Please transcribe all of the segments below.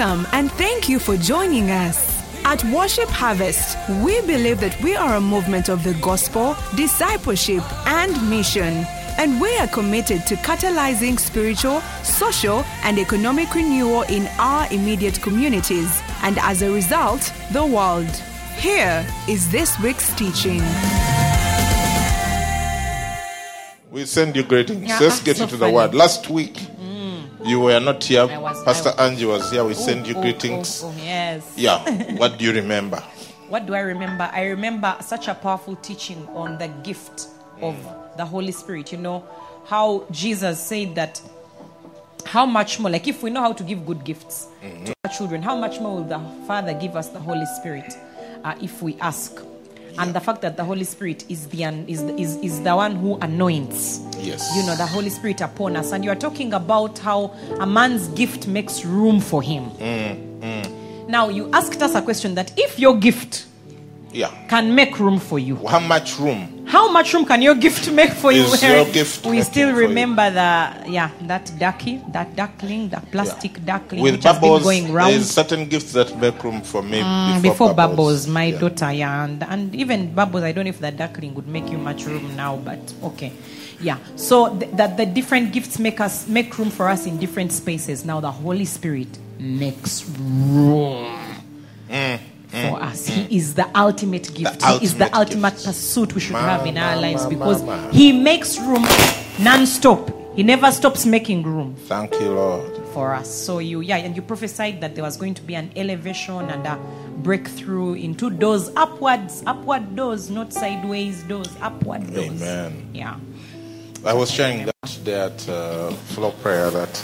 Welcome and thank you for joining us. At Worship Harvest, we believe that we are a movement of the gospel, discipleship, and mission. And we are committed to catalyzing spiritual, social, and economic renewal in our immediate communities, and as a result, the world. Here is this week's teaching. We send you greetings. Yeah, Let's get so into the word. Last week, you were not here. Pastor I- Angie was here. We send you Oh, oh, greetings. oh, oh, yes. Yeah. What do you remember? What do I remember? I remember such a powerful teaching on the gift of the Holy Spirit. You know, how Jesus said that how much more, like if we know how to give good gifts to our children, how much more will the Father give us the Holy Spirit uh, if we ask? And the fact that the Holy Spirit is the, is, the- is, is the one who anoints. Yes. You know, the Holy Spirit upon us. And you are talking about how a man's gift makes room for him. Mm, mm. Now, you asked us a question that if your gift Yeah. can make room for you, How much room? how much room can your gift make for you? Your gift we still remember the yeah that ducky, that duckling, that plastic duckling With which has been bubbles, going round there's certain gifts that make room for me Mm, before, before bubbles. My Yeah. daughter, yeah, and, and even bubbles. I don't know if the duckling would make you much room now, but okay, yeah. So th- that the different gifts make us make room for us in different spaces. Now the Holy Spirit makes room. For us, He is the ultimate gift. he is the ultimate ultimate gift. pursuit we should Ma, have in our ma, lives ma, because. He makes room non-stop. He never stops making room Thank you, Lord. for us. So you, yeah, and you prophesied that there was going to be an elevation and a breakthrough into doors upwards, upward doors, not sideways doors, upward doors. Amen. Yeah. I was sharing that there at uh, floor prayer that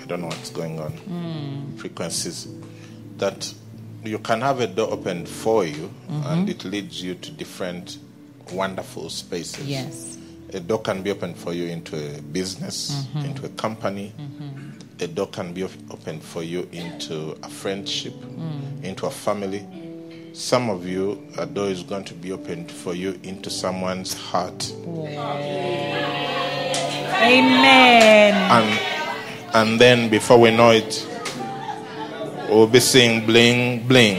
I don't know what's going on. Hmm. Frequencies that you can have a door opened for you Mm-hmm. and it leads you to different wonderful spaces. Yes. A door can be opened for you into a business, Mm-hmm. into a company. A door can be op- opened for you into a friendship, Mm. into a family. Some of you, a door is going to be opened for you into someone's heart. Amen. and and then before we know it we'll be seeing bling bling.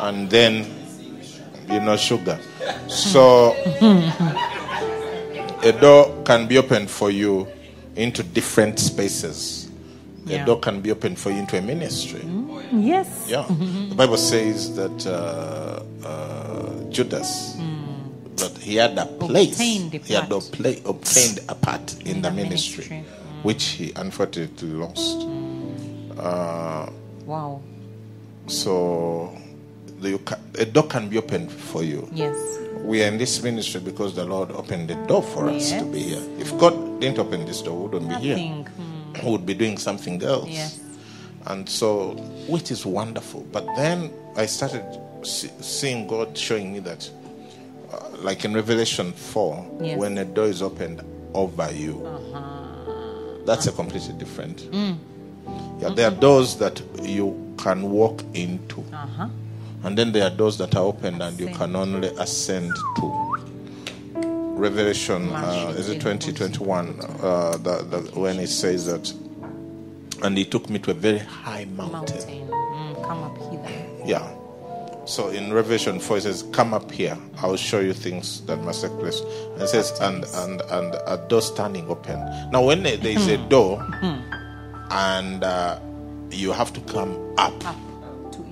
And then you know sugar. So a door can be opened for you into different spaces. Yeah. a door can be opened for you into a ministry. Yes. yeah. The bible says that uh, uh, judas that he had a place. Obtained a he had part. obla- obtained a part in, the, the ministry, ministry. which he unfortunately lost. Uh, Wow. so the, you ca- a door can be opened for you Yes. we are in this ministry because the lord opened the door for us to be here if god didn't open this door we wouldn't be here Nothing. Hmm. we would be doing something else Yes. and so, which is wonderful. But then I started see, seeing God showing me that, uh, like in Revelation 4, Yes. when a door is opened over you, uh-huh. that's a completely different. Yeah, there are doors that you can walk into, Uh-huh. and then there are doors that are opened and you can only ascend to. Revelation, uh, is it 2021, uh, the, the, when it says that, and he took me to a very high mountain. Mountain. Mm, come up hither. Yeah. So in Revelation 4, it says, Come up here, I will show you things that must take place. And it says, and and and a door standing open. Now, when there is a door and uh, you have to come up Up to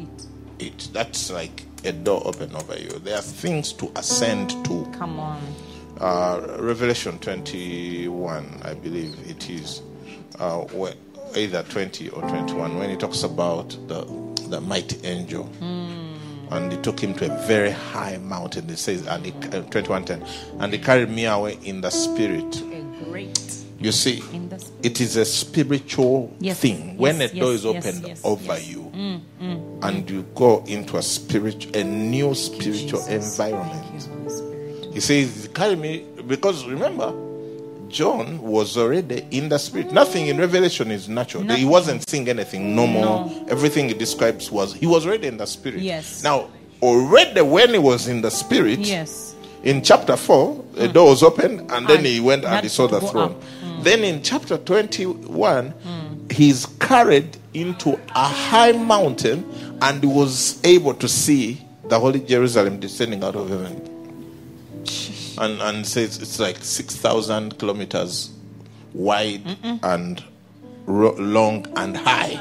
it. it, that's like a door open over you. There are things to ascend to. Come on. Uh, Revelation 21, I believe it is, uh, either 20 or 21, when he talks about the, the mighty angel. And he took him to a very high mountain. It says, and he, uh, 21:10, and he carried me away in the spirit. A great. You see, it is a spiritual Yes, thing. When yes, a door is opened over you, and you go into a spiritual, a new spiritual environment. You, He says, Carry me, because remember, John was already in the spirit. Nothing in Revelation is natural. He wasn't seeing anything no more. No. Everything he describes was, he was already in the spirit. Yes. Now, already when he was in the spirit, Yes. In chapter 4, a door was opened, and then And he went and he saw the throne. up. Then in chapter 21, he's carried into a high mountain and was able to see the holy Jerusalem descending out of heaven. And and says it's like six thousand kilometers wide and ro- long and high.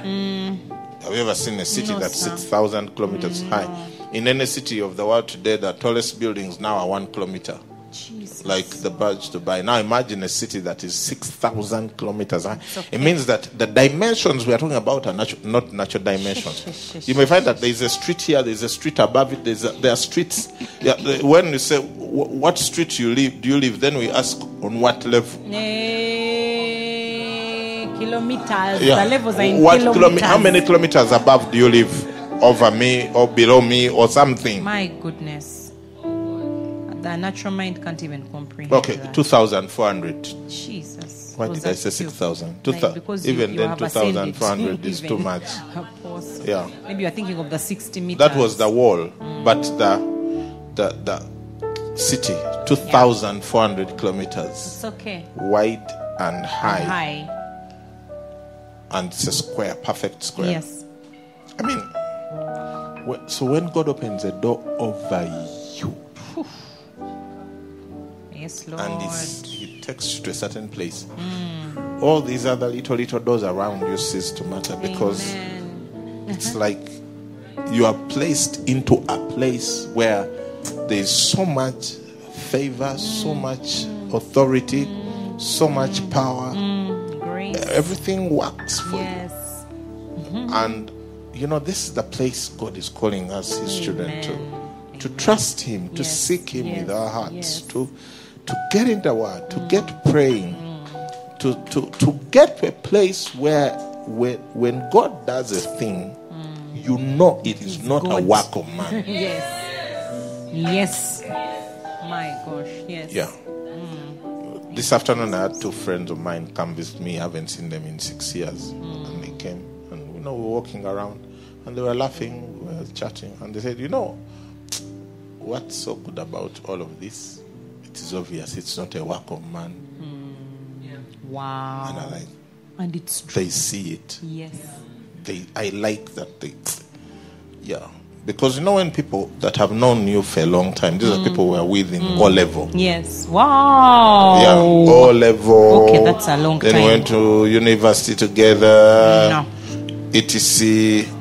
Have you ever seen a city No, that's six thousand kilometers high? In any city of the world today, the tallest buildings now are one kilometer Jesus. like the Burj Dubai. Now imagine a city that is 6,000 kilometers high. okay. It means that the dimensions we are talking about are natu- not natural dimensions. you may find that there is a street here, there is a street above it, there's a, there are streets. Yeah, when you say, "Wh- what street you live, do you live? Then we ask, on what level? Kilometers. Yeah. The levels are in what kilometers. how many kilometers above do you live? Over me or below me or something? My goodness. The natural mind can't even comprehend. Okay, that. 2,400. Jesus. Why did I say 6,000? Like, 2,000. you- Even you then, 2,400 is even. too much. Yeah. Maybe you're thinking of the 60 meters. That was the wall, but the the the city, two thousand four hundred kilometers It's okay. wide and high, High. and it's a square, perfect square. Yes. I mean, so when God opens a door over you Yes, Lord. and He takes you to a certain place, all these other little little doors around you cease to matter because Amen. It's like you are placed into a place where there is so much favor, so mm. much authority, so much power. Mm. Mm. Grace. Everything works for Yes. you. And you know, this is the place God is calling us, His children, to Amen. to trust Him, to Yes, seek Him yes, with our hearts, yes. to to get in the Word, to get praying, to, to to get to a place where when when God does a thing, you know it is not a work of man. Yes. Yes. My gosh. Yes. Yeah. Mm. This afternoon, I had two friends of mine come visit me. I haven't seen them in six years. Mm. And they came, and you know, we're walking around, and they were laughing, we were chatting, and they said, You know, what's so good about all of this? It is obvious it's not a work of man. Hmm. Wow. And I like, And it's true. they see it. Yes. They, I like that they, yeah. Because you know, when people that have known you for a long time, these are people we are with in all mm. level. Yes. Wow. Yeah, all level. Okay, that's a long then time. we went to university together, No. etc.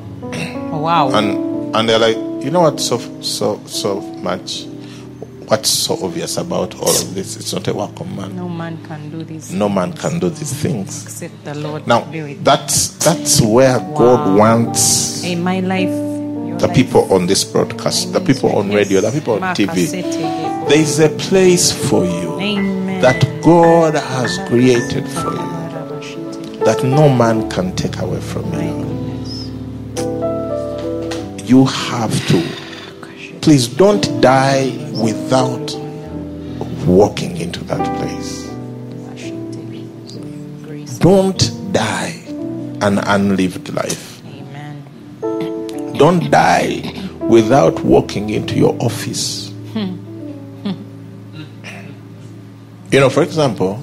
Oh, wow. And and they're like, you know what? So so so much. What's so obvious about all of this? It's not a work of man. no man can do this No man can do these things. except the Lord. Now that's that's where God wants in my life. the life. people on this broadcast, the people on radio, the people on TV. There is a place for you Amen. that God has created for you that no man can take away from you. You have to. Please don't die without walking into that place. Don't die an unlived life. Amen. Don't die without walking into your office. You know, for example,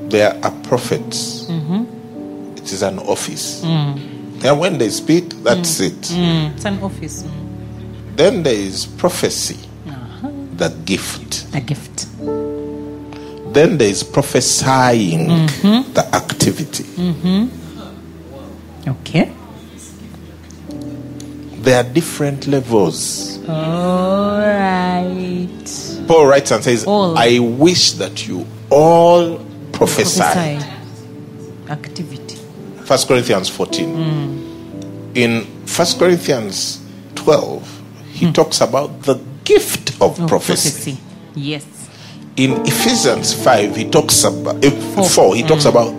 there are prophets. Mm-hmm. It is an office. Mm. And when they speak, that's it. Mm, it's an office. Mm. Then there is prophecy, the gift. A gift. Then there is prophesying, the activity. Okay. There are different levels. All right. Paul writes and says, All. I wish that you all. Prophesy. Activity. First Corinthians 14. Mm. In First Corinthians 12, he hmm. talks about the gift of Oh, prophecy. Yes. In Ephesians 5, he talks about, eh, Four. 4, he talks mm. about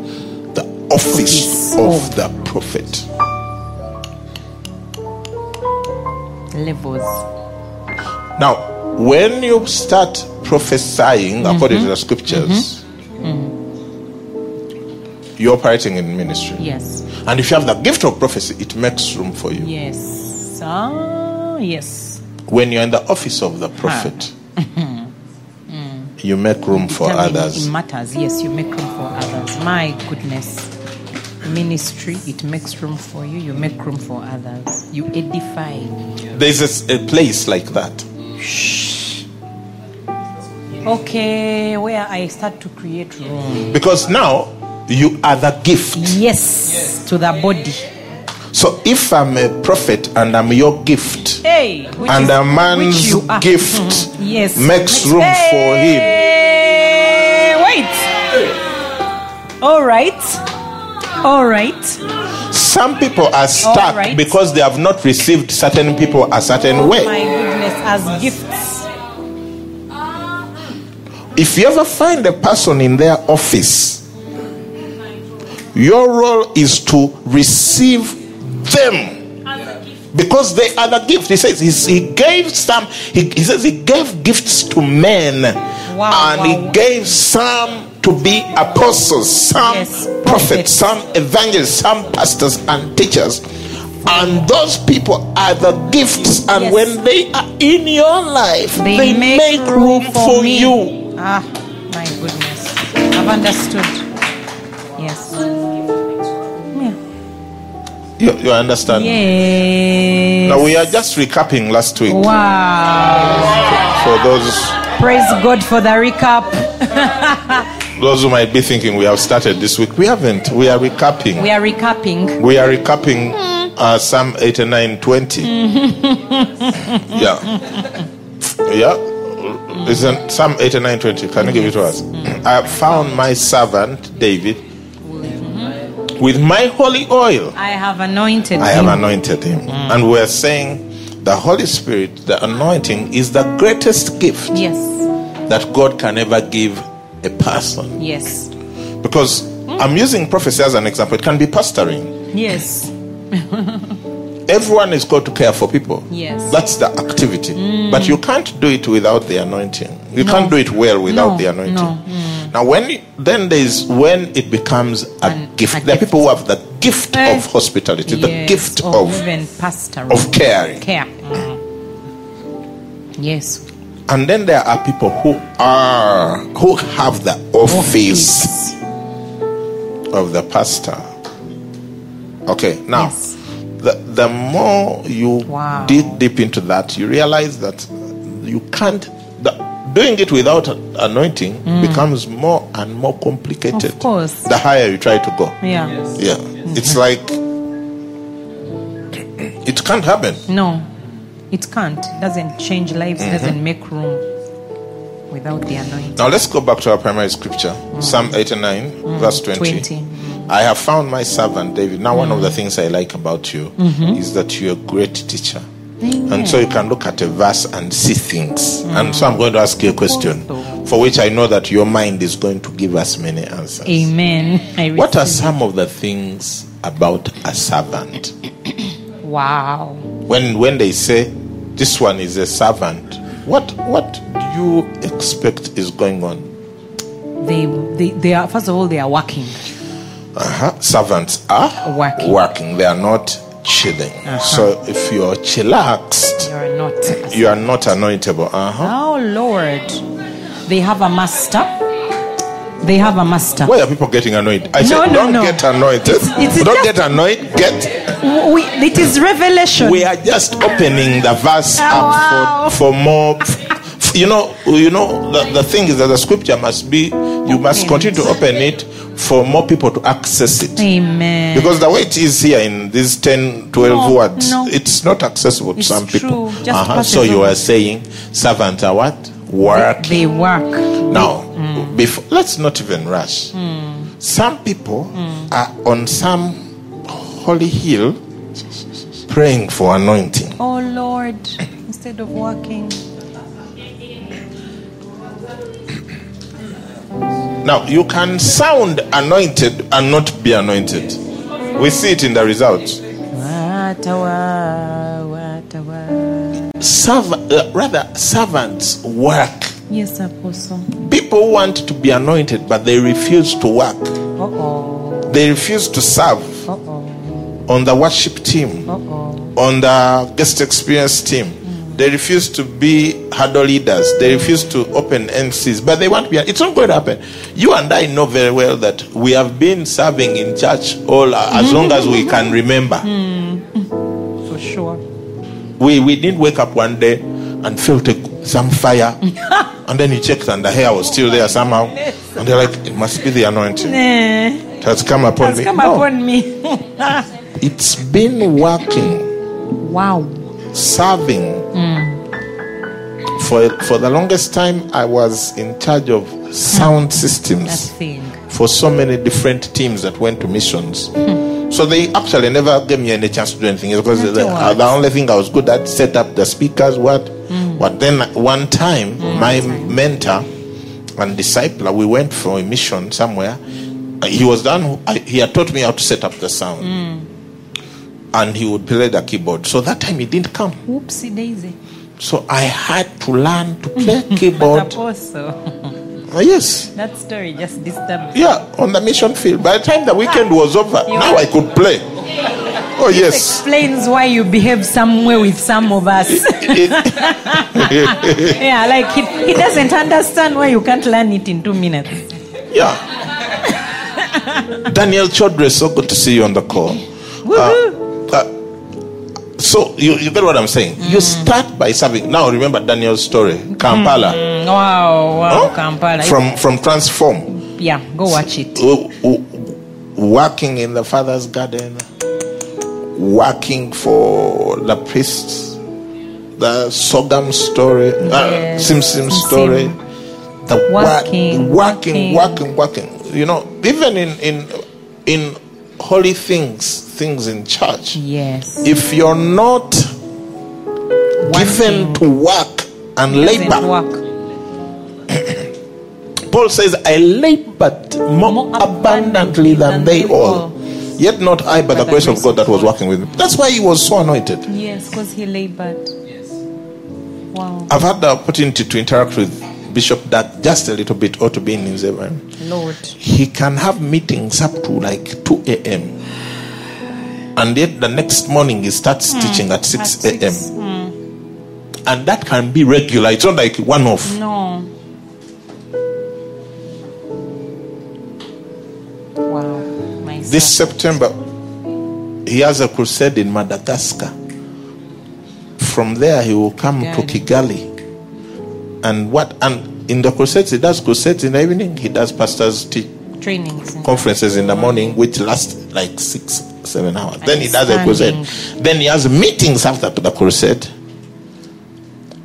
the Office office of of- the prophet. Levels. Now, when you start prophesying according to the mm-hmm. scriptures, mm-hmm. You're operating in ministry. Yes. And if you have the gift of prophecy, it makes room for you. Yes. Ah, yes. When you're in the office of the prophet, you make room for Determine others. It matters. Yes, you make room for others. My goodness. Ministry, it makes room for you, you make room for others. You edify. There's a place like that. Shh Okay, where I start to create room. Because now you are the gift. Yes, to the body. So if I'm a prophet and I'm your gift, Hey, and is- a man's gift yes makes room for him. Wait. All right. All right. Some people are stuck Alright. because they have not received certain people a certain Oh way. my goodness, as gifts. If you ever find a person in their office, your role is to receive them because they are the gift. He says he gave some. He, he says he gave gifts to men, Wow, and wow. he gave some to be apostles, some Yes, prophets, prophets. some evangelists, some pastors and teachers. And those people are the gifts, and Yes. when they are in your life, They, they, make, room for, me. you. Ah, my goodness. I've understood. Yes. You, you understand? Yes. Now we are just recapping last week Wow. for those Praise God for the recap. those who might be thinking we have started this week. We haven't. We are recapping. We are recapping. We are recapping uh, Psalm 89 20. yeah. Yeah. Isn't Psalm 89 20? Can you give it to us? I have found my servant David with my holy oil. I have anointed I have him. anointed him. And we're saying the Holy Spirit, the anointing, is the greatest gift Yes. that God can ever give a person. Yes. Because I'm using prophecy as an example. It can be pastoring. Yes. Everyone is called to care for people. Yes. That's the activity. Mm. But you can't do it without the anointing. You can't do it well without No, the anointing. no. Mm. Now, when then there is when it becomes a An- gift. a there are people who have the gift Eh. of hospitality, the gift of even pastoral. of caring. care. Mhm. Yes. And then there are people who are who have the office of the pastor. Okay, now Yes. the the more you Wow. dig deep into that, you realize that you can't. The, doing it without anointing becomes more and more complicated. Mm. Of course. the higher you try to go. Yeah. Yeah, it's like it can't happen. No, it can't. It doesn't change lives. Mm-hmm. Doesn't make room without the anointing. Now let's go back to our primary scripture, Psalm 89, verse 20. 20. I have found my servant David. Now, one of the things I like about you is that you're a great teacher. And so you can look at a verse and see things. And so I'm going to ask you a question for which I know that your mind is going to give us many answers. Amen. I What are some of the things about a servant? Wow. When when they say this one is a servant, what what do you expect is going on? They, they, they are, first of all, they are working. Uh-huh. Servants are Working. working. They are not chilling. So if you're chillaxed, You are not. you are not anointable. Uh-huh. Oh, Lord. They have a master. They have a master. Why are people getting annoyed? I No, said, no, don't no. get anointed. it's don't just- get anointed. Get. We, it is revelation. We are just opening the verse Oh, up wow. for, for more. You know, you know. The, the thing is that the scripture must be. You must continue to open it for more people to access it. Amen. Because the way it is here in these 10, 12 No, words, no. it's not accessible to It's some people. true. Just Uh-huh. So you are saying servants are what? Work. They work. Now, before, let's not even rush. Some people are on some holy hill praying for anointing. Oh, Lord. Instead of working. Now, you can sound anointed and not be anointed. We see it in the results. Watawa, watawa. Serv- uh, rather, servants work. Yes, Apostle. People want to be anointed, but they refuse to work. Uh oh. They refuse to serve Uh oh. on the worship team, Uh oh. on the guest experience team. They refuse to be huddle leaders. They refuse to open MCs, but they want to be. It's not going to happen. You and I know very well that we have been serving in church all uh, as long as we can remember. Hmm. For sure. We we didn't wake up one day and felt a, some fire, and then you checked and the hair was still there somehow, and they're like, it must be the anointing. It has come upon has me. come No, upon me. it's been working. wow. Serving. For for the longest time, I was in charge of sound That systems for so many different teams that went to missions. So they actually never gave me any chance to do anything because the, the only thing I was good at set up the speakers. What? But then one time, my mentor and discipler, we went for a mission somewhere. He was done. He had taught me how to set up the sound, and he would play the keyboard. So that time he didn't come. Whoopsie daisy. So I had to learn to play keyboard. Uh, yes. That story just disturbed. me. Yeah, on the mission field. By the time the weekend was over, You- now I could play. Oh, yes. Explains why you behave somewhere with some of us. yeah, like he, he doesn't understand why you can't learn it in two minutes. yeah. Daniel Chodre, so good to see you on the call. Woohoo! Uh, so, you, you get what I'm saying? You start by serving. Now, remember Daniel's story, Kampala. Mm, wow, wow, Huh? Kampala. From, from Transform. yeah, go watch it. w- w- working in the father's garden, working for the priests, the Sogam story, uh, Yes. Sim Sim Sim story, the Working, working, working. working, working. You know, even in in in holy things, things in church. Yes. If you're not given to work and labor, work. Paul says, I labored more, More abundantly than they all. Yet not I, but, the grace of God that was working with me. That's why he was so anointed. Yes, because he labored. Yes. Wow, I've had the opportunity to interact with Bishop that just a little bit, or to be in his event. Lord. He can have meetings up to like 2 a.m. And yet the next morning he starts teaching at 6 Hmm. At a.m. six. And that can be regular. It's not like one off. No. Wow. My This son. September, he has a crusade in Madagascar. From there, he will come to Kigali. And what? And in the crusades, he does crusades in the evening. He does pastors' te- trainings. conferences in the morning, which last like six, seven hours. Then he does a crusade. Then he has meetings after the crusade.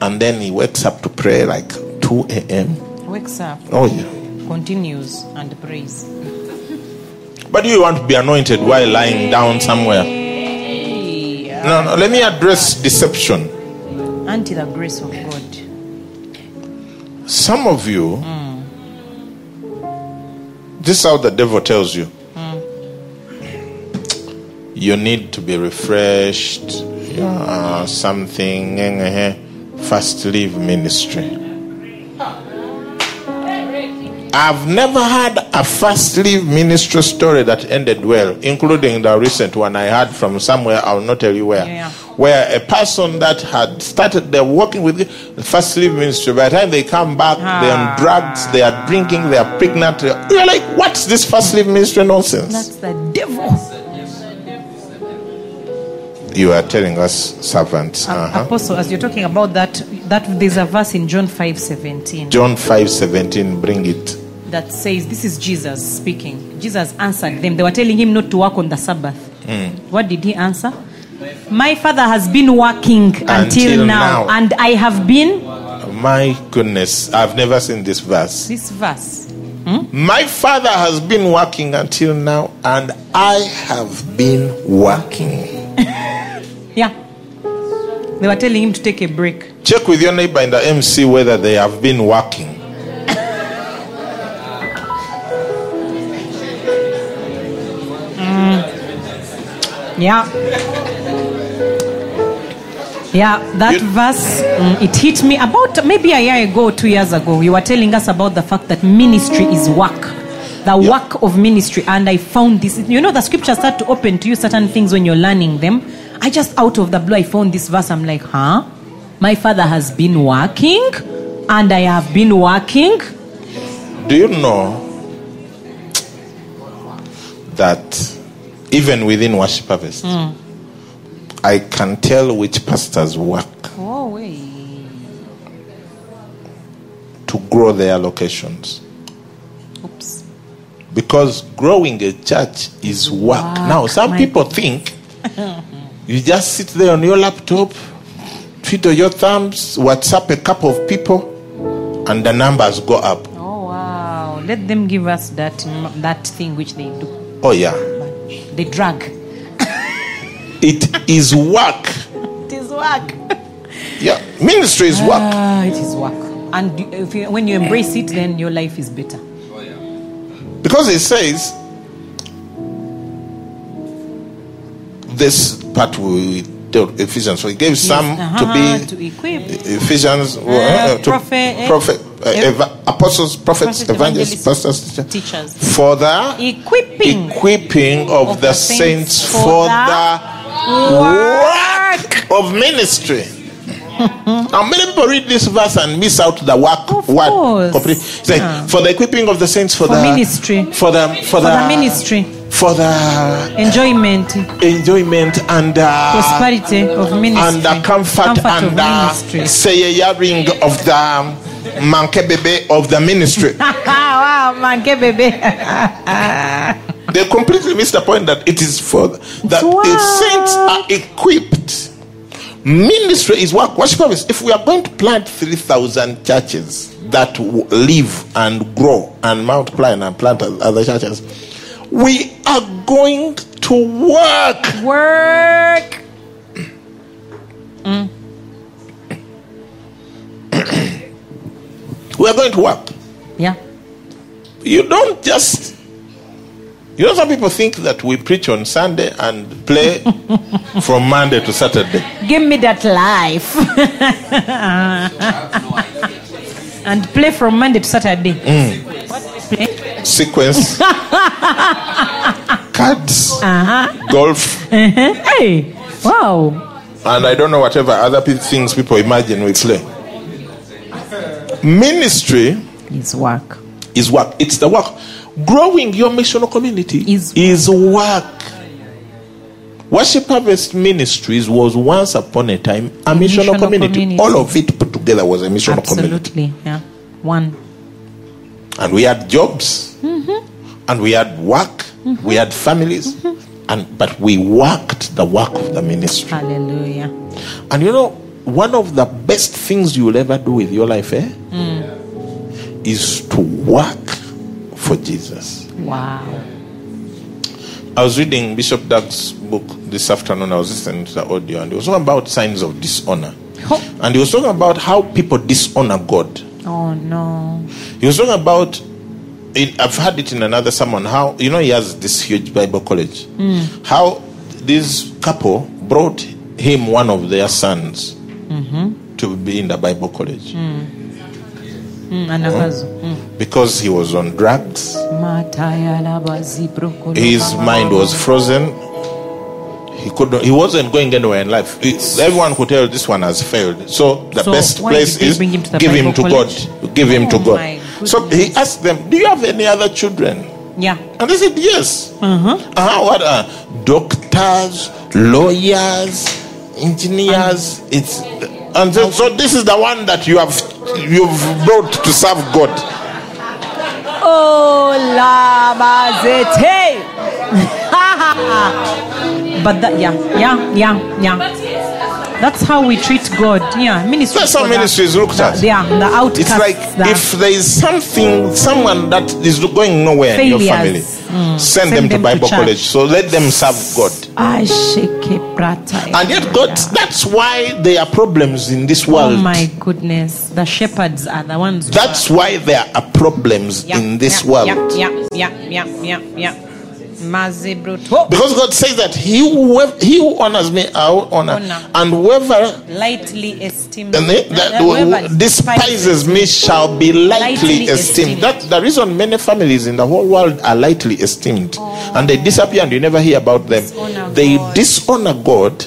And then he wakes up to pray like 2 a.m. Wakes up, Oh, yeah. continues, and prays. But you want to be anointed while lying down somewhere. No, uh, no, let me address deception. Until the grace of God. Some of you, this is how the devil tells you. You need to be refreshed. Yeah, something. eh, eh, eh. First leave ministry. I've never had a first leave ministry story that ended well, including the recent one I had from somewhere, I'll not tell you where, Yeah. Where a person that had started, they're working with the first leave ministry. By the time they come back, they're on drugs, they are drinking, they are pregnant. You're like, what's this first leave ministry nonsense? That's the devil. you are telling us, servants. Uh-huh. Apostle, as you're talking about that, that there's a verse in John 5 17 John 5 17, bring it. that says, This is Jesus speaking. Jesus answered them. They were telling him not to work on the Sabbath. What did he answer? My father has been working until, Until now, now. and I have been. My goodness, I've never seen this verse. This verse. Hmm? My father has been working until now, and I have been working. Yeah. They were telling him to take a break. Check with your neighbor in the MC whether they have been working. Hmm. Yeah. Yeah, that verse, mm, it hit me about maybe a year ago, two years ago. You were telling us about the fact that ministry is work, the Yeah. work of ministry. And I found this. You know, the scriptures start to open to you certain things when you're learning them. I just, out of the blue, I found this verse. I'm like, huh? My father has been working, and I have been working. Do you know that even within Worship Harvest, I can tell which pastors work Oh, wait. to grow their locations? Oops. Because growing a church is work. Now, some people think you just sit there on your laptop, twiddle your thumbs, WhatsApp a couple of people, and the numbers go up. Oh, wow. Let them give us that, that thing which they do. Oh, yeah. They drag. It is work. It is work. Yeah. Ministry is work. Ah, it is work. And you- if you, when you embrace it, then your life is better. Because it says, this part we Ephesians, so he gave some Uh-huh, to be to equip. Ephesians, uh, to prophet, eh, prophet, uh, ev- apostles, prophets, Prophet, evangelists, pastors, teachers, teachers. for the Equipping. equipping of, the, saints, for the, work of ministry. Now, many people read this verse and miss out the work Of word. course. It's like, Yeah. For the equipping of the saints, for, For the ministry. for the for, For the ministry, for the enjoyment, enjoyment and uh, prosperity of ministry, and the comfort, of and the ministry. saying of the mankebebe of the ministry. wow, man, get they completely missed the point that it is for that the saints are equipped. Ministry is work. Worship service. If we are going to plant three thousand churches that live and grow and multiply and plant other churches, we are going to work. Work. Mm. We are going to work. Yeah. You don't just. You know, some people think that we preach on Sunday and play from Monday to Saturday. Give me that life. and play from Monday to Saturday. What do we play? Sequence, cards, Uh-huh. golf, Hey, wow. and I don't know whatever other pe- things people imagine we play. Ministry It's work. is work. It's the work. Growing your missional community Is- is work. Worship Harvest Ministries was once upon a time a missional, missional community. community. All of it put together was a missional community. Absolutely. Yeah. One. And we had jobs, Mm-hmm. and we had work, we had families, and but we worked the work of the ministry. Hallelujah. And you know, one of the best things you'll ever do with your life, eh, Mm. is to work for Jesus. Wow. I was reading Bishop Dag's book this afternoon. I was listening to the audio, and he was talking about signs of dishonor. Oh, And he was talking about how people dishonor God. oh no. He was talking about, in, I've heard it in another sermon, how, you know, he has this huge Bible college. How this couple brought him one of their sons to be in the Bible college Mm, Anagkazo. Mm. because he was on drugs. Mataya labazi brokolo His mind was frozen. He couldn't. He wasn't going anywhere in life. It's- everyone could tell this one has failed. So the So best place is him to give him to college? God. Give him to Oh, God. So he asked them, "Do you have any other children?" Yeah. And they said, Yes. Uh-huh. Uh-huh. What are doctors, lawyers, engineers? It's and so, so this is the one that you have you've brought to serve God. Oh labazete. but that yeah, yeah, yeah, yeah. That's how we treat God. Yeah, ministry. That's how ministry is looked at. the- Yeah, the outcasts. It's like the- if there is something, someone that is going nowhere in your family, Failures. send, Send them, them to to Bible church. college. So let them serve God. And yet, God, that's why there are problems in this oh world. Oh my goodness. The shepherds are the ones That's why there are problems Yeah, in this yeah, world. Yeah, yeah, yeah, yeah, yeah, yeah. Because God says that he who, he who honors me, I will honor. Honor. And whoever Lightly esteemed. and they- that Uh, whoever despises me shall be lightly, Lightly esteemed. esteemed. That's the reason many families in the whole world are lightly esteemed. And they disappear and you never hear about them. Dishonor They God. dishonor God.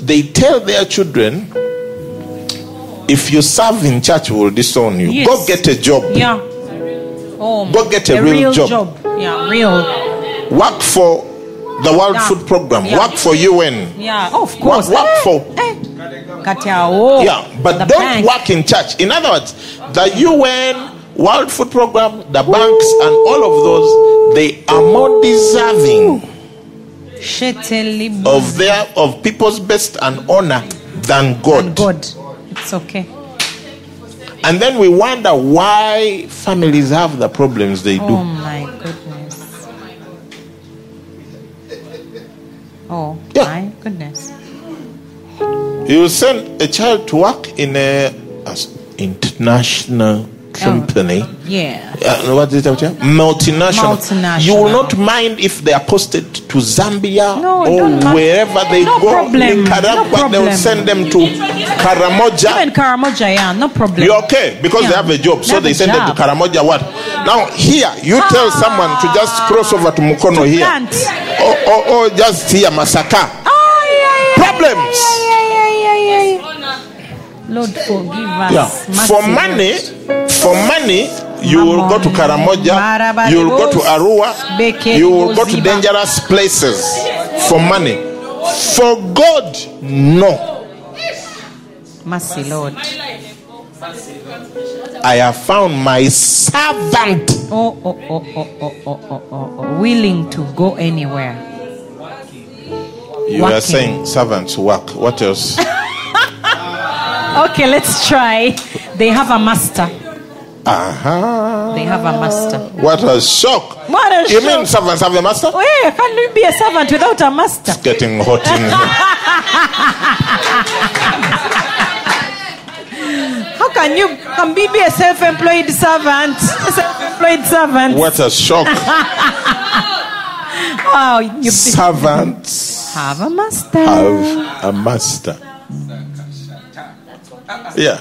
They tell their children if you serve in church, we will disown you. Yes. Go get a job. Yeah. Oh, Go get a real job. Yeah, real. Work for the World Yeah. Food Program. Yeah. Work for UN. Yeah, of course. Work Eh, for- eh. Katia, oh, Yeah, but the don't bank. work in church. In other words, the UN, World Food Program, the banks, and all of those, they are more deserving of their of people's best and honor than God. and God. It's okay. And then we wonder why families have the problems they Oh do. Oh my goodness. Oh Yeah. my goodness. You send a child to work in a as international company. Yeah. Uh, what is it? Multinational. Multinational. You will not mind if they are posted to Zambia No, or wherever they No go. problem. No they will problem. send them to Karamoja. Even Karamoja, yeah, no problem. You're okay because they have a job, so they send them to job. Karamoja. What? Now here, you tell someone to just cross over to Mukono here, or, or, or just here Masaka. Oh, yeah, yeah, Problems. Lord, forgive us. Yeah. For money, for money, you will go to Karamoja, you will go to Arua, you will go to dangerous places for money. For God, no. Mercy, Lord. I have found my servant. Oh, oh, oh, oh, oh, oh, oh, oh, oh. oh. Willing to go anywhere. You are saying servants work. What else? Okay, let's try. They have a master. Aha. They have a master. What a shock. What a You shock. mean servants have a master? Oh, Where can you be a servant without a master? Getting hot in here. How can you can be, be a self-employed servant? A self-employed servant. What a shock. Wow, oh, you Servants have a master. have a master. Yeah.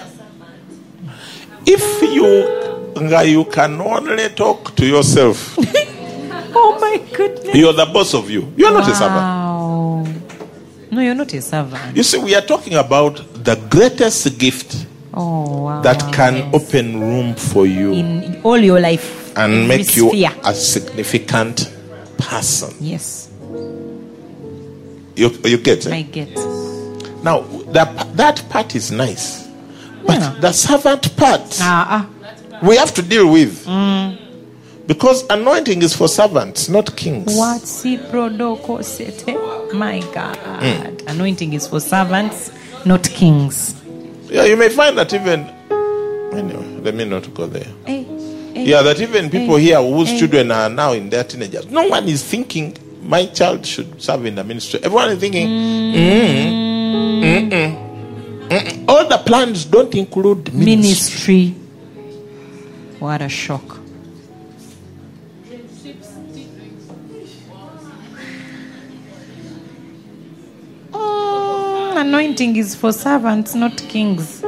If you you can only talk to yourself, Oh my goodness. you're the boss of you. You're not a servant. No, you're not a servant. You see, we are talking about the greatest gift Oh wow. that can yes. open room for you in all your life and make you sphere. a significant person. Yes, You, you get it? I get. Now, that, that part is nice. But Yeah. the servant part, ah. we have to deal with. Because anointing is for servants, not kings. What si prodoko sete? My God. Mm. Anointing is for servants, not kings. Yeah, you may find that even. Anyway, let me not go there. Eh, eh. Yeah, that even people eh, here whose children are now in their teenagers, no one is thinking my child should serve in the ministry. Everyone is thinking, mm, mm-mm, mm-mm. all the plans don't include ministry. Ministry. What a shock. Mm, anointing is for servants, not kings.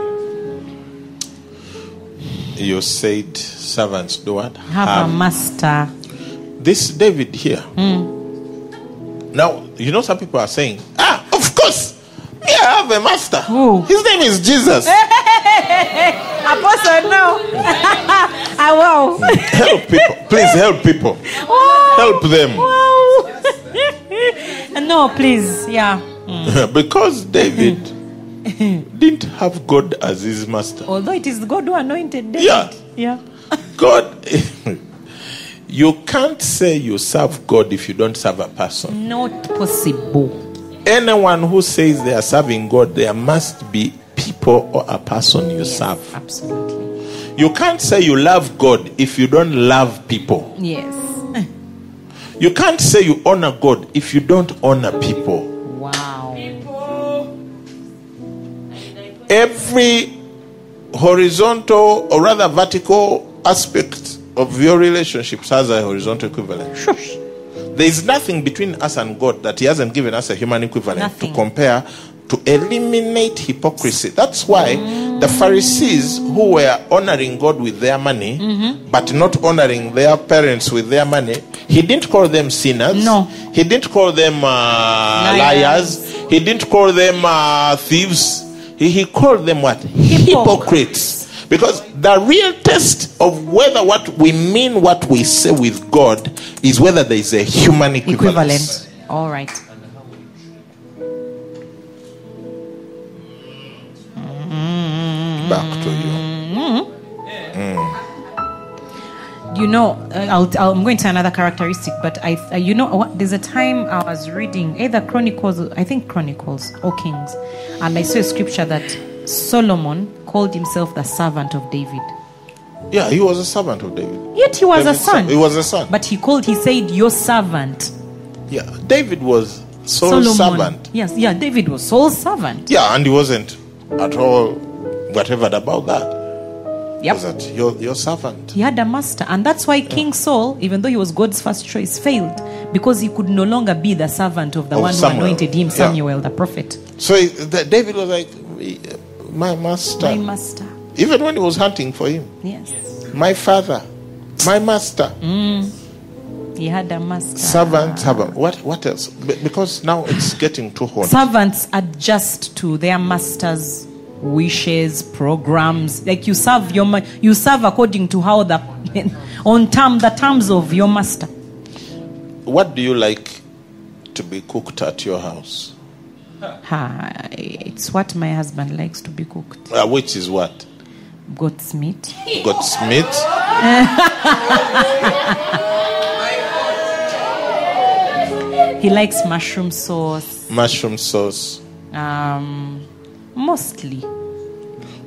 You said servants do what? Have, a master. this David here. Hmm. Now, you know, some people are saying, ah, of course, me, I have a master. Who? His name is Jesus. Apostle, no. I will. help people. Please help people. wow. Help them. Wow. no, please. Yeah. because David didn't have God as his master. Although it is God who anointed David. Yeah. Yeah. God, you can't say you serve God if you don't serve a person. Not possible. Anyone who says they are serving God, there must be people or a person you serve. Absolutely. You can't say you love God if you don't love people. Yes. You can't say you honor God if you don't honor people. Wow. Every horizontal or rather vertical aspect of your relationships has a horizontal equivalent. Shush. There is nothing between us and God that He hasn't given us a human equivalent Nothing. to compare to eliminate hypocrisy. That's why the Pharisees who were honoring God with their money Mm-hmm. but not honoring their parents with their money, He didn't call them sinners. No. He didn't call them uh, liars. Liars. He didn't call them uh, thieves. He, he called them what? Hypocrites. Hypocrites. Because the real test of whether what we mean what we say with God is whether there is a human equivalence. Equivalent. All right. Back to you. You know, uh, I'll, I'll, I'm going to another characteristic, but I, uh, you know, there's a time I was reading either Chronicles, I think Chronicles or Kings, and I saw a scripture that Solomon called himself the servant of David. Yeah, he was a servant of David. Yet he was a David's son. He was a son. But he called, he said, your servant. yeah, David was Saul's servant. Yes, yeah, David was Saul's servant. Yeah, and he wasn't at all whatever about that. Yep. Was that your, your servant? He had a master, and that's why King Saul, even though he was God's first choice, failed because he could no longer be the servant of the Of one Samuel. who anointed him, Yeah. Samuel, the prophet. So he, the, David was like, my master. My master. Even when he was hunting for him, Yes. my father, my master, mm. He had a master. servant, servant. What, what else? Be- Because now it's getting too hot. Servants adjust to their master's wishes, programs. Like you serve your ma- you serve according to how the on term the terms of your master. What do you like to be cooked at your house? Ha, it's what my husband likes to be cooked. Uh, which is what? Goat's meat. Goat's meat? He likes mushroom sauce. mushroom sauce. Um, mostly.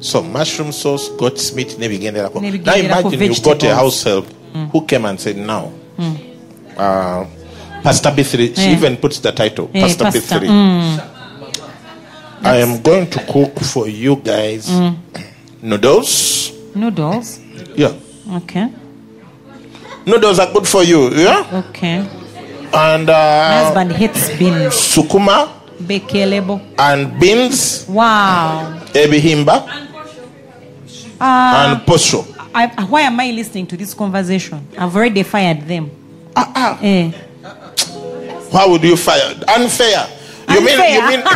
So mushroom sauce, goat's meat, nebigendera ko. Nebigendera Now imagine you got a house help who came and said, now, uh, Pastor B3, she Yeah. even puts the title, Pastor pastor, B3. I am going to cook for you guys noodles. Noodles. Yeah. Okay. Noodles are good for you, yeah? Okay. And uh, My husband hates beans. sukuma Bekelebo. and beans, Wow. ebihimba Uh, and posho. I, why am I listening to this conversation? I've already fired them. Ah, ah. Eh. Why would you fire? Unfair. You mean, you mean,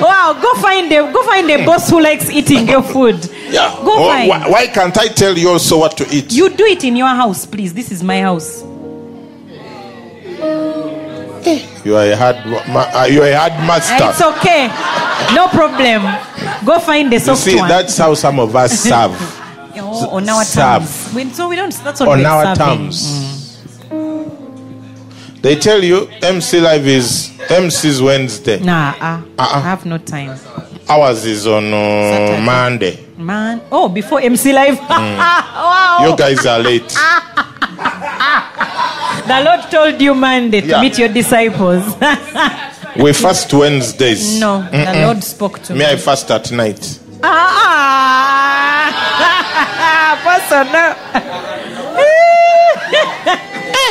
Wow, go find a go find a boss who likes eating your food. yeah. Go Or find. why, why can't I tell you also what to eat? You do it in your house, please. This is my house. Eh, you are a hard, ma- uh, you are a hard master. It's okay. No problem. Go find the You see, one. that's how some of us serve Oh, on our serve. terms. We- so we don't. That's on our serving. Eh? terms. Mm. They tell you MC Live is MC's Wednesday. Nah, uh, Uh-uh. I have no time. Ours is on uh, Monday. Man, oh, before MC Live. Mm. wow. You guys are late. The Lord told you Monday to Yeah. meet your disciples. We fast Wednesdays. no, the Lord spoke to Me, me. I fast at night. Ah, Pastor, no.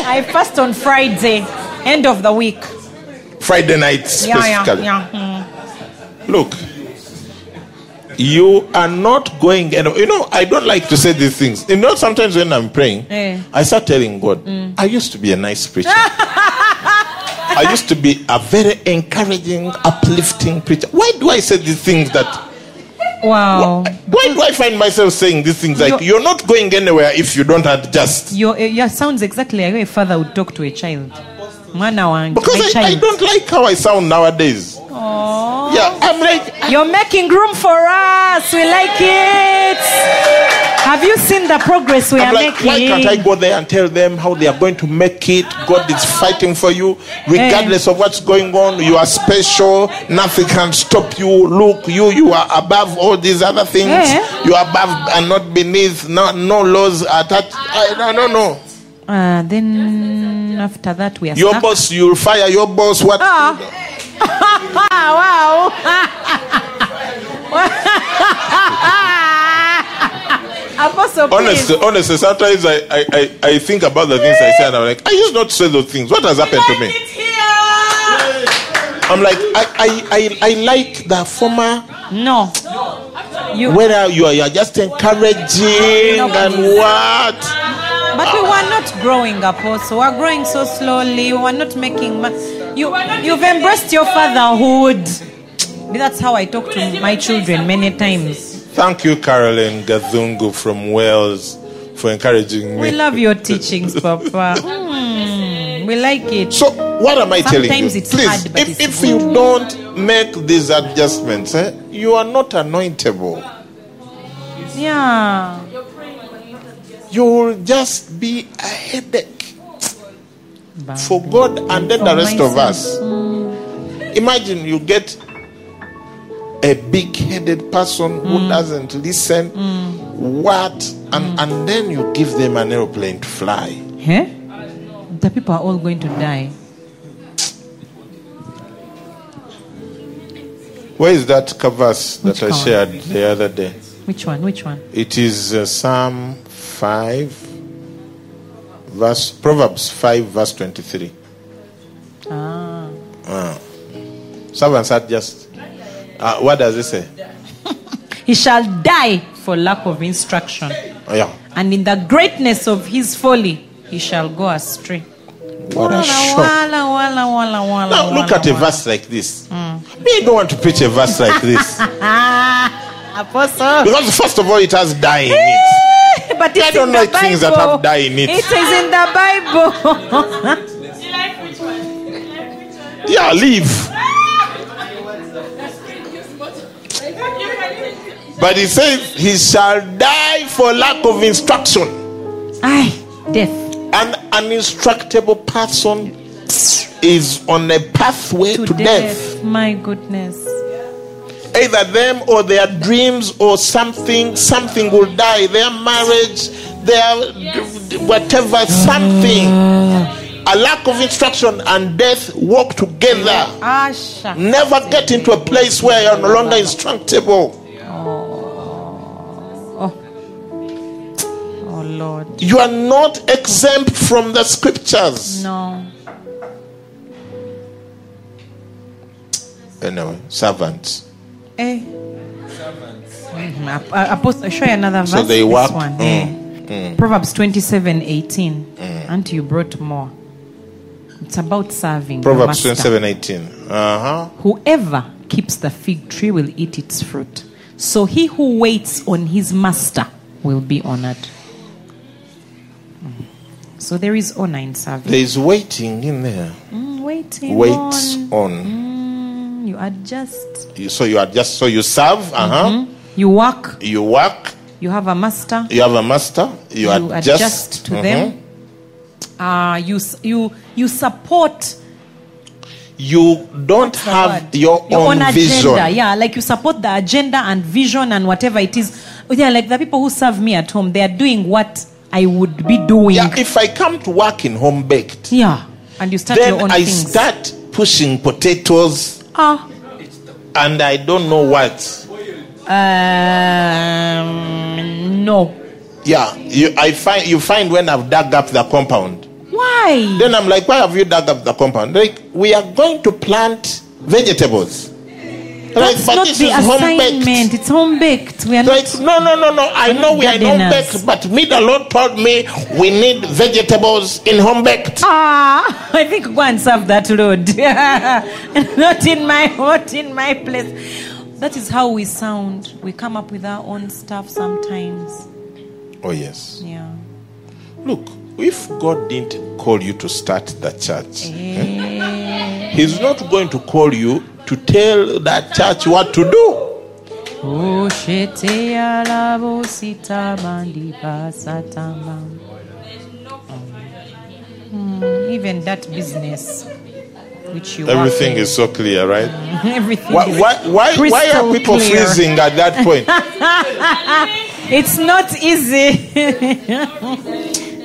I fast on Friday, end of the week. Friday night specifically. Yeah, yeah, yeah. Look, you are not going. And you know, I don't like to say these things. You know, sometimes when I'm praying, Eh. I start telling God, I used to be a nice preacher. I used to be a very encouraging, uplifting preacher. Why do I say these things that? Wow. Why do I find myself saying these things like You're- you're not going anywhere if you don't adjust? Your, eh, your sounds exactly like a father would talk to a child. Mwana Because I, I don't like how I sound nowadays. Aw. Yeah, I'm like, You're making room for us. We like it. Have you seen the progress we I'm are like, why can't I go there and tell them how they are going to make it? God is fighting for you, regardless of what's going on. You are special. Nothing can stop you. Look, you you are above all these other things. Eh. You are above and not beneath. No, no laws attached. I, I don't know. Uh, then after that we are Your stuck. boss, you'll fire your boss. What? Ah. wow. Apostle, please. Honestly, honestly, sometimes I, I, I, I think about the things I say and I'm like, I used not to say those things. What has happened to me? I'm like, I, I, I, I like the former No. You, whether you are, you are just encouraging No, and please. what but we were not growing, up Apostle. We are growing so slowly. We're not making. Ma- you, you've embraced your fatherhood. That's how I talk to my children many times. Thank you, Caroline Gazungu from Wales, for encouraging me. We love your teachings, Papa. Mm, we like it. So, what am I telling you? Sometimes it's Please, hard, if, if you don't make these adjustments, eh, you are not anointable. Yeah. You'll just be a headache for God and then For the rest of us. Imagine you get a big headed person Mm. who doesn't listen, what, Mm. and, and then you give them an aeroplane to fly. Huh? The people are all going to die. Where is that verse that Which I one? shared the other day? Which one? Which one? It is uh, Psalm 5, verse, Proverbs 5, verse 23. Ah. Someone said just, uh, what does it say? He shall die for lack of instruction, Oh, yeah. and in the greatness of his folly he shall go astray. What a shock. wala, wala, wala, wala, Now look wala, at a verse like this. Me, don't want to preach a verse like this. Apostle. Because first of all, it has it. But it's I don't in the like things that have die in it. It is in the Bible. Do you like which one? Yeah, leave. But he says he shall die for lack of instruction. Aye, death. An uninstructable person is on a pathway to, To death. death. My goodness. Either them or their dreams or something, something will die. Their marriage, their whatever, something. A lack of instruction and death walk together. Asha. Never get into a place where you're no longer instructable. Oh, oh Lord. You are not exempt from the scriptures. No. Anyway, servants. Eh. Ap- uh, Apostle, show you another verse. So they This work- One. mm, eh. Proverbs 27 18. And you brought more. It's about serving. Proverbs master. 27 18. Uh huh. Whoever keeps the fig tree will eat its fruit. So he who waits on his master will be honored. Mm. So there is honor in serving. There is waiting in there. Mm, waiting. Waits on. on. Mm, you adjust. You- So you are just so you serve. Uh huh. You work. You work. You have a master. You have a master. You, You adjust, adjust to Mhm. them. Uh, you s- you you support You don't have your, own, vision. agenda. Yeah, like you support the agenda and vision and whatever it is. Yeah, like the people who serve me at home, they are doing what I would be doing. Yeah, if I come to work in home baked, Yeah, and you start then your own I things. start pushing potatoes Ah, and I don't know what. um, no. Yeah, you, I find you find when I've dug up the compound. Why? Then I'm like, why have you dug up the compound? Like, we are going to plant vegetables. Like, That's but not this the assignment. baked. It's home baked. We are Like, not. no, no, no, no. I know we are home baked, but me, the Lord told me we need vegetables in home baked. Ah, I think go and serve that Lord. not in my not in my place. That is how we sound. We come up with our own stuff sometimes. Oh, yes. Yeah. Look, if God didn't call you to start the church, Eh. He's not going to call you to tell that church what to do. Oh, shete ya labo sita bandi basatamba. Mm, even that business which you Everything is so clear, right? everything Why, why, why, why are people clear. freezing at that point? It's not easy.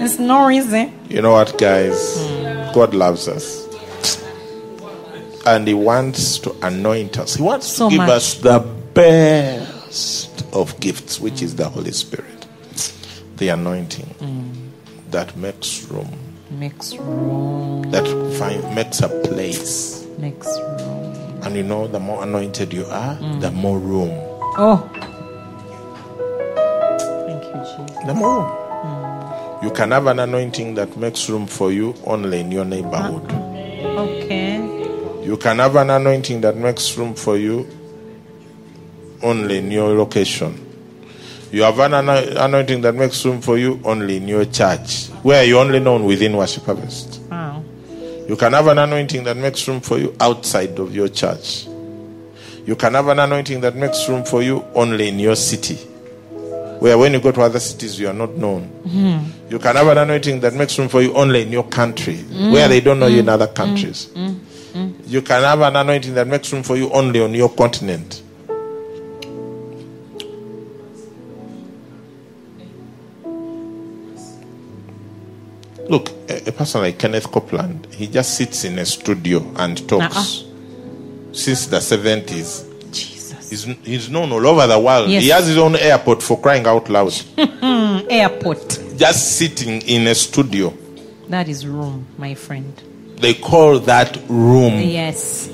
it's no easy. You know what, guys? God loves us. And He wants to anoint us. He wants So to give much. us the best of gifts, which is the Holy Spirit. The anointing mm. that makes room, Makes room. that find, makes a place. Makes room. And you know, the more anointed you are, mm. the more room. Oh. Thank you, Jesus. The more room. You can have an anointing that makes room for you only in your neighborhood. Okay. You can have an anointing that makes room for you only in your location. You have an anointing that makes room for you only in your church, where you're only known within Worship Harvest. Wow. You can have an anointing that makes room for you outside of your church. You can have an anointing that makes room for you only in your city. Where when you go to other cities, you are not known. Hmm. You can have an anointing that makes room for you only in your country, where they don't know you in hmm. other countries. Hmm. Mm. You can have an anointing that makes room for you only on your continent. Look, a, a person like Kenneth Copeland, he just sits in a studio and talks. Since the 70s, Jesus. he's, he's known all over the world. Yes. He has his own airport for crying out loud. Airport. just sitting in a studio. That is room, my friend. They call that room. Yes.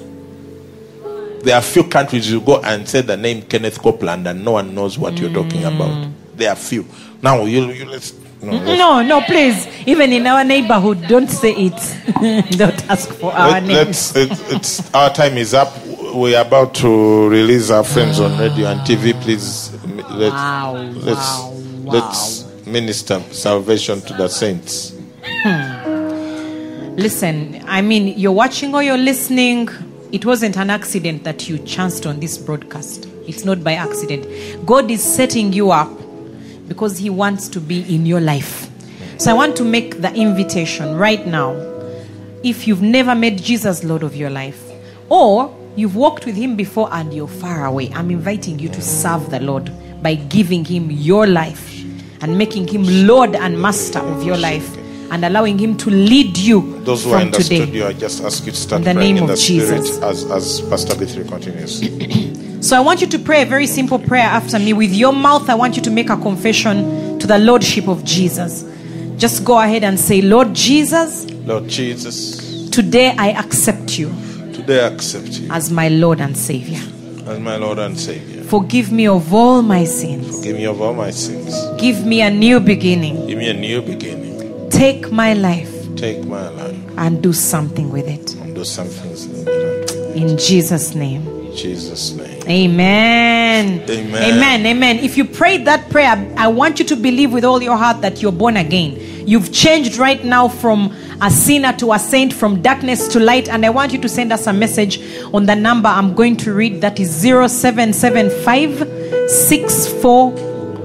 There are few countries you go and say the name Kenneth Copeland and no one knows what you're talking Mm. about. There are few. Now you, you let's no, No, no, please. Even in our neighborhood, don't say it. don't ask for our let, names. let's it's, it's our time is up. We're about to release our friends on radio and TV. Please let, Wow, let's wow, let's minister salvation to the saints. Listen, I mean, you're watching or you're listening. It wasn't an accident that you chanced on this broadcast. It's not by accident. God is setting you up because He wants to be in your life. So I want to make the invitation right now. If you've never made Jesus Lord of your life, or you've walked with Him before and you're far away, I'm inviting you to serve the Lord by giving Him your life and making Him Lord and Master of your life and allowing Him to lead you Those who are from in the today. studio, I just ask you to start In the praying name in of the spirit Jesus. as, as Pastor B3 continues. So I want you to pray a very simple prayer after me. With your mouth, I want you to make a confession to the Lordship of Jesus. Just go ahead and say, Lord Jesus, Lord Jesus, today I accept you today I accept you as my Lord and Savior. as my Lord and Savior. Forgive me of all my sins. Forgive me of all my sins. Give me a new beginning. Give me a new beginning. Take my life Take my life and do something with it. and do something. In Jesus' name. In Jesus' name. Amen. Amen. Amen. Amen. If you prayed that prayer, I want you to believe with all your heart that you're born again. You've changed right now from a sinner to a saint, from darkness to light. And I want you to send us a message on the number I'm going to read that is 0775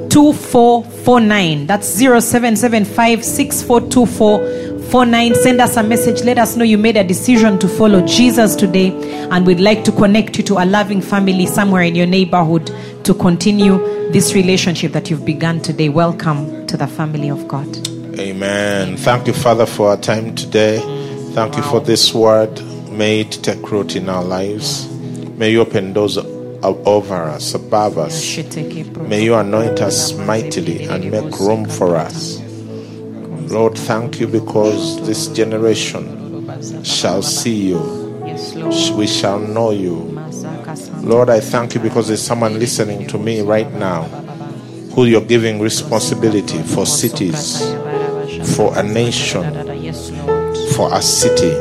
642449. That's 0775 642449. Send us a message. Let us know you made a decision to follow Jesus today. And we'd like to connect you to a loving family somewhere in your neighborhood to continue this relationship that you've begun today. Welcome to the family of God. Amen. Thank you, Father, for our time today. Thank you for this word. May it take root in our lives. May you open doors o- over us, above us. May you anoint us mightily and make room for us. Lord, thank you because this generation shall see you. We shall know you. Lord, I thank you because there's someone listening to me right now who you're giving responsibility for cities, for a nation, for a city.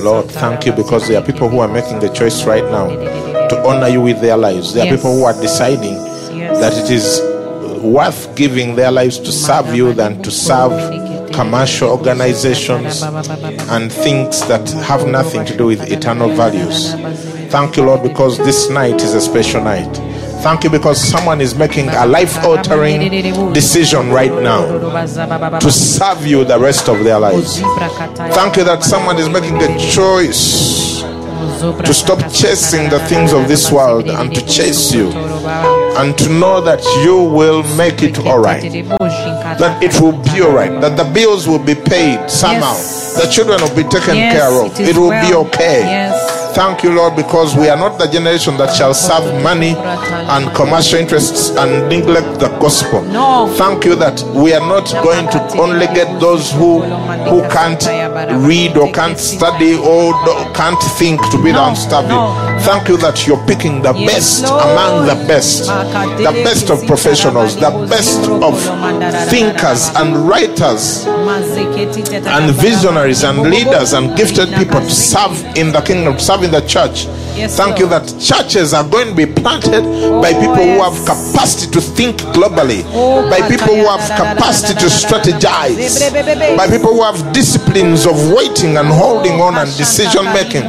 Lord, thank you because there are people who are making the choice right now to honor you with their lives. There are people who are deciding Yes. that it is uh, worth giving their lives to serve you than to serve commercial organizations and things that have nothing to do with eternal values. Thank you, Lord, because this night is a special night. Thank you because someone is making a life altering decision right now to serve you the rest of their lives. Thank you that someone is making a choice to stop chasing the things of this world and to chase you and to know that you will make it all right. That it will be all right. That the bills will be paid somehow. The children will be taken care of. it will be okay. Thank you, Lord, because we are not the generation that shall serve money and commercial interests and neglect the gospel. No. Thank you that we are not going to only get those who who can't read or can't study or can't think to be the unstable. no. Thank you that you're picking the Yes, best Lord. among the best, the best of professionals, the best of thinkers and writers and visionaries and leaders and gifted people to serve in the kingdom, serve in the church, Yes, Thank you that churches are going to be planted by people who have capacity to think globally, Oh, by people who have capacity to strategize, by people who have disciplines of waiting and holding on and decision making.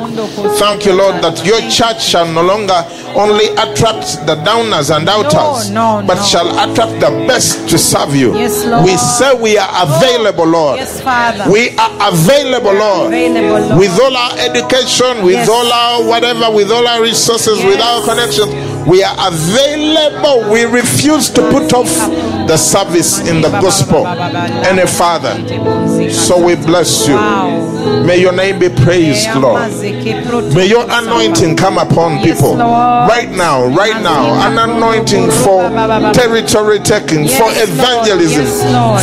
Thank you, Lord, that your church shall no longer only attract the downers and outers, no, but no. shall attract the best to serve you. Yes, Lord. We say we are available, Lord. Yes, Father. We are available, Lord. Available, Lord. With all our education, with Yes. all our whatever, with all our resources, with our connections, we are available. We refuse to put off the service in the gospel any father. So we bless you. May your name be praised, Lord. May your anointing come upon people right now, right now. An anointing for territory taking, for evangelism,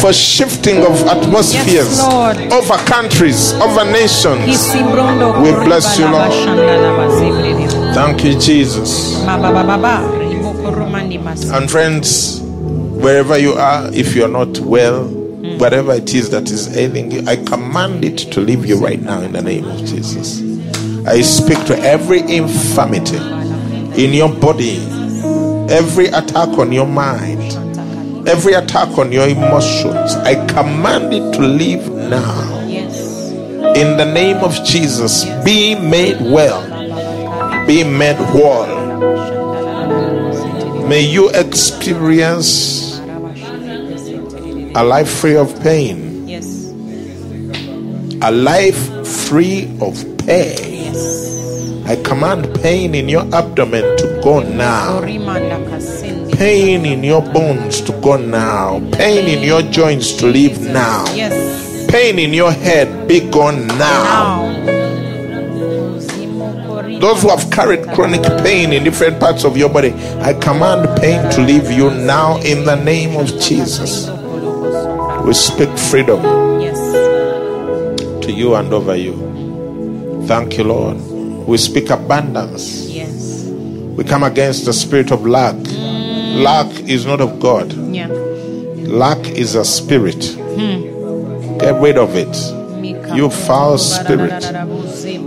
for shifting of atmospheres over countries, over nations. We bless you, Lord. Thank you, Jesus. And friends, wherever you are, if you're not well, hmm. whatever it is that is ailing you, I command it to leave you right now in the name of Jesus. I speak to every infirmity in your body, every attack on your mind, every attack on your emotions. I command it to leave now. In the name of Jesus, be made well, be made whole. May you experience a life free of pain, Yes. a life free of pain. I command pain in your abdomen to go now, pain in your bones to go now, pain in your joints to leave now, Yes. pain in your head be gone now. Those who have carried chronic pain in different parts of your body, I command pain to leave you now in the name of Jesus. We speak freedom Yes. to you and over you. Thank you, Lord. We speak abundance. Yes. We come against the spirit of lack. Lack is not of God, Yeah. lack is a spirit. Hmm. Get rid of it. You foul spirit.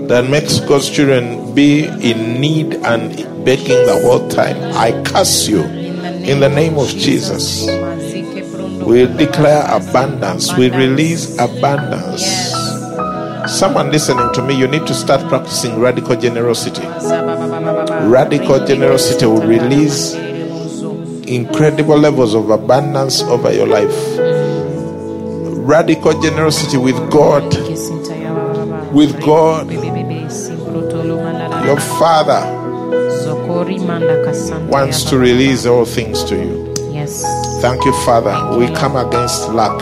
that makes God's children be in need and begging the whole time. I curse you in the name of Jesus. We declare abundance, we release abundance. Someone listening to me, you need to start practicing radical generosity. Radical generosity will release incredible levels of abundance over your life. Radical generosity with God, with God, your Father wants to release all things to you. Yes. Thank you, Father. We come against lack.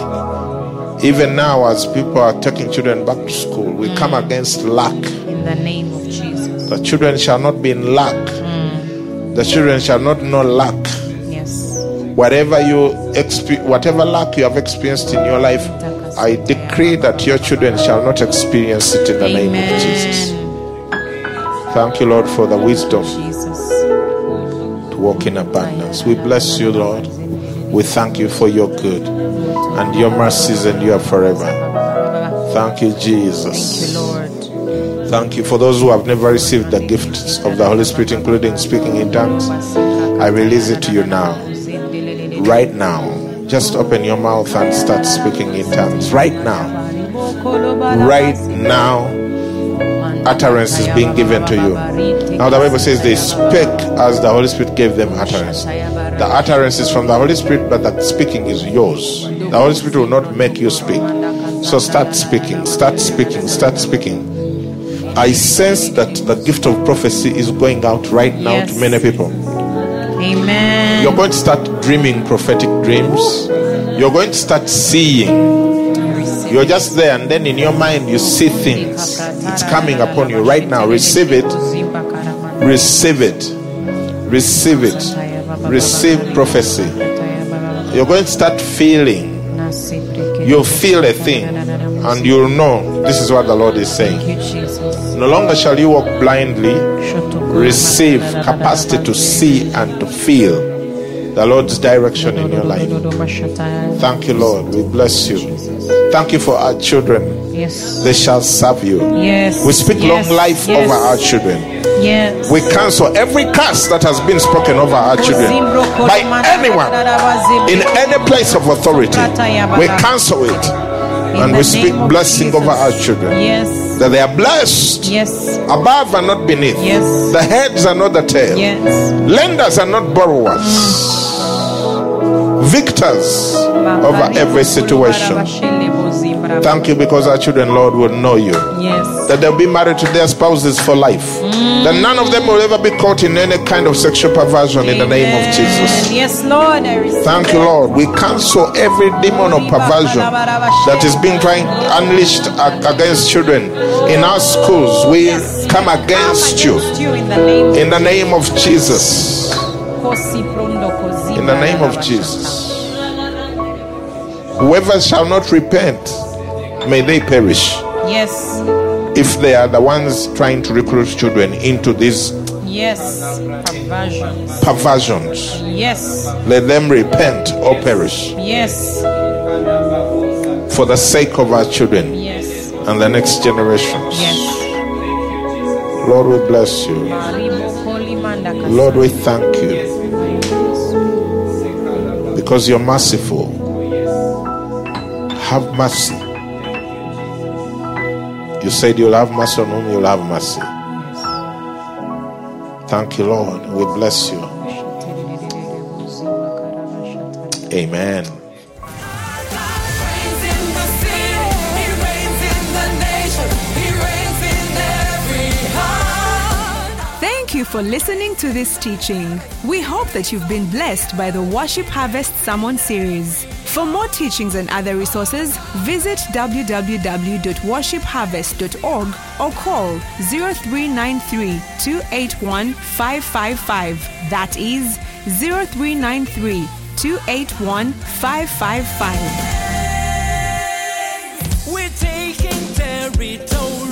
Even now, as people are taking children back to school, we come mm. against lack. In the name of Jesus. The children shall not be in lack. Mm. The children shall not know lack. Yes. Whatever you expe- whatever lack you have experienced in your life, I decree that your children shall not experience it in the name of Jesus. Thank you, Lord, for the wisdom to walk in abundance. We bless you, Lord. We thank you for your good and your mercies and your forever. Thank you, Jesus. Thank you, Lord. Thank you for those who have never received the gifts of the Holy Spirit, including speaking in tongues. I release it to you now. Right now. Just open your mouth and start speaking in tongues. Right now. Right now. Utterance is being given to you. Now, the Bible says they speak as the Holy Spirit gave them utterance. The utterance is from the Holy Spirit, but the speaking is yours. The Holy Spirit will not make you speak. So start speaking, start speaking, start speaking. I sense that the gift of prophecy is going out right now Yes. to many people. Amen. You're going to start dreaming prophetic dreams. You're going to start seeing. You're just there, and then in your mind, you see things. It's coming upon you right now. Receive it. Receive it. Receive it. Receive prophecy. You're going to start feeling. You'll feel a thing, and you'll know this is what the Lord is saying. Thank you, Jesus. No longer shall you walk blindly. Receive capacity to see and to feel. the Lord's direction in your life. Thank you, Lord. We bless you. Thank you for our children. Yes. They shall serve you. Yes. We speak Yes. long life Yes. over our children. Yes. We cancel every curse that has been spoken over our children by anyone in any place of authority. We cancel it and we speak blessing over our children. Yes. That they are blessed Yes. above and not beneath. Yes. The heads are not the tail. Yes. Lenders are not borrowers. Victors over every situation. Thank you because our children, Lord, will know you. Yes. That they'll be married to their spouses for life. Mm. That none of them will ever be caught in any kind of sexual perversion in the name of Jesus. Yes, Lord. Thank you, Lord. We cancel every demon of perversion that is being trying unleashed against children in our schools. We Yes. come against you in the name in the name of Jesus. In the name of Jesus. Whoever shall not repent, may they perish. Yes. If they are the ones trying to recruit children into these Yes. Perversions. perversions, Yes. let them repent or perish Yes. for the sake of our children Yes. and the next generations. Yes. Lord, we bless you. Lord, we thank you because you're merciful. Have mercy. You said you'll have mercy on whom you'll have mercy. Thank you, Lord. We bless you. Amen. Thank you for listening to this teaching. We hope that you've been blessed by the Worship Harvest Sermon series. For more teachings and other resources, visit www.worshipharvest.org or call 0393 281 555. That is 0393 281 555. We're taking territory.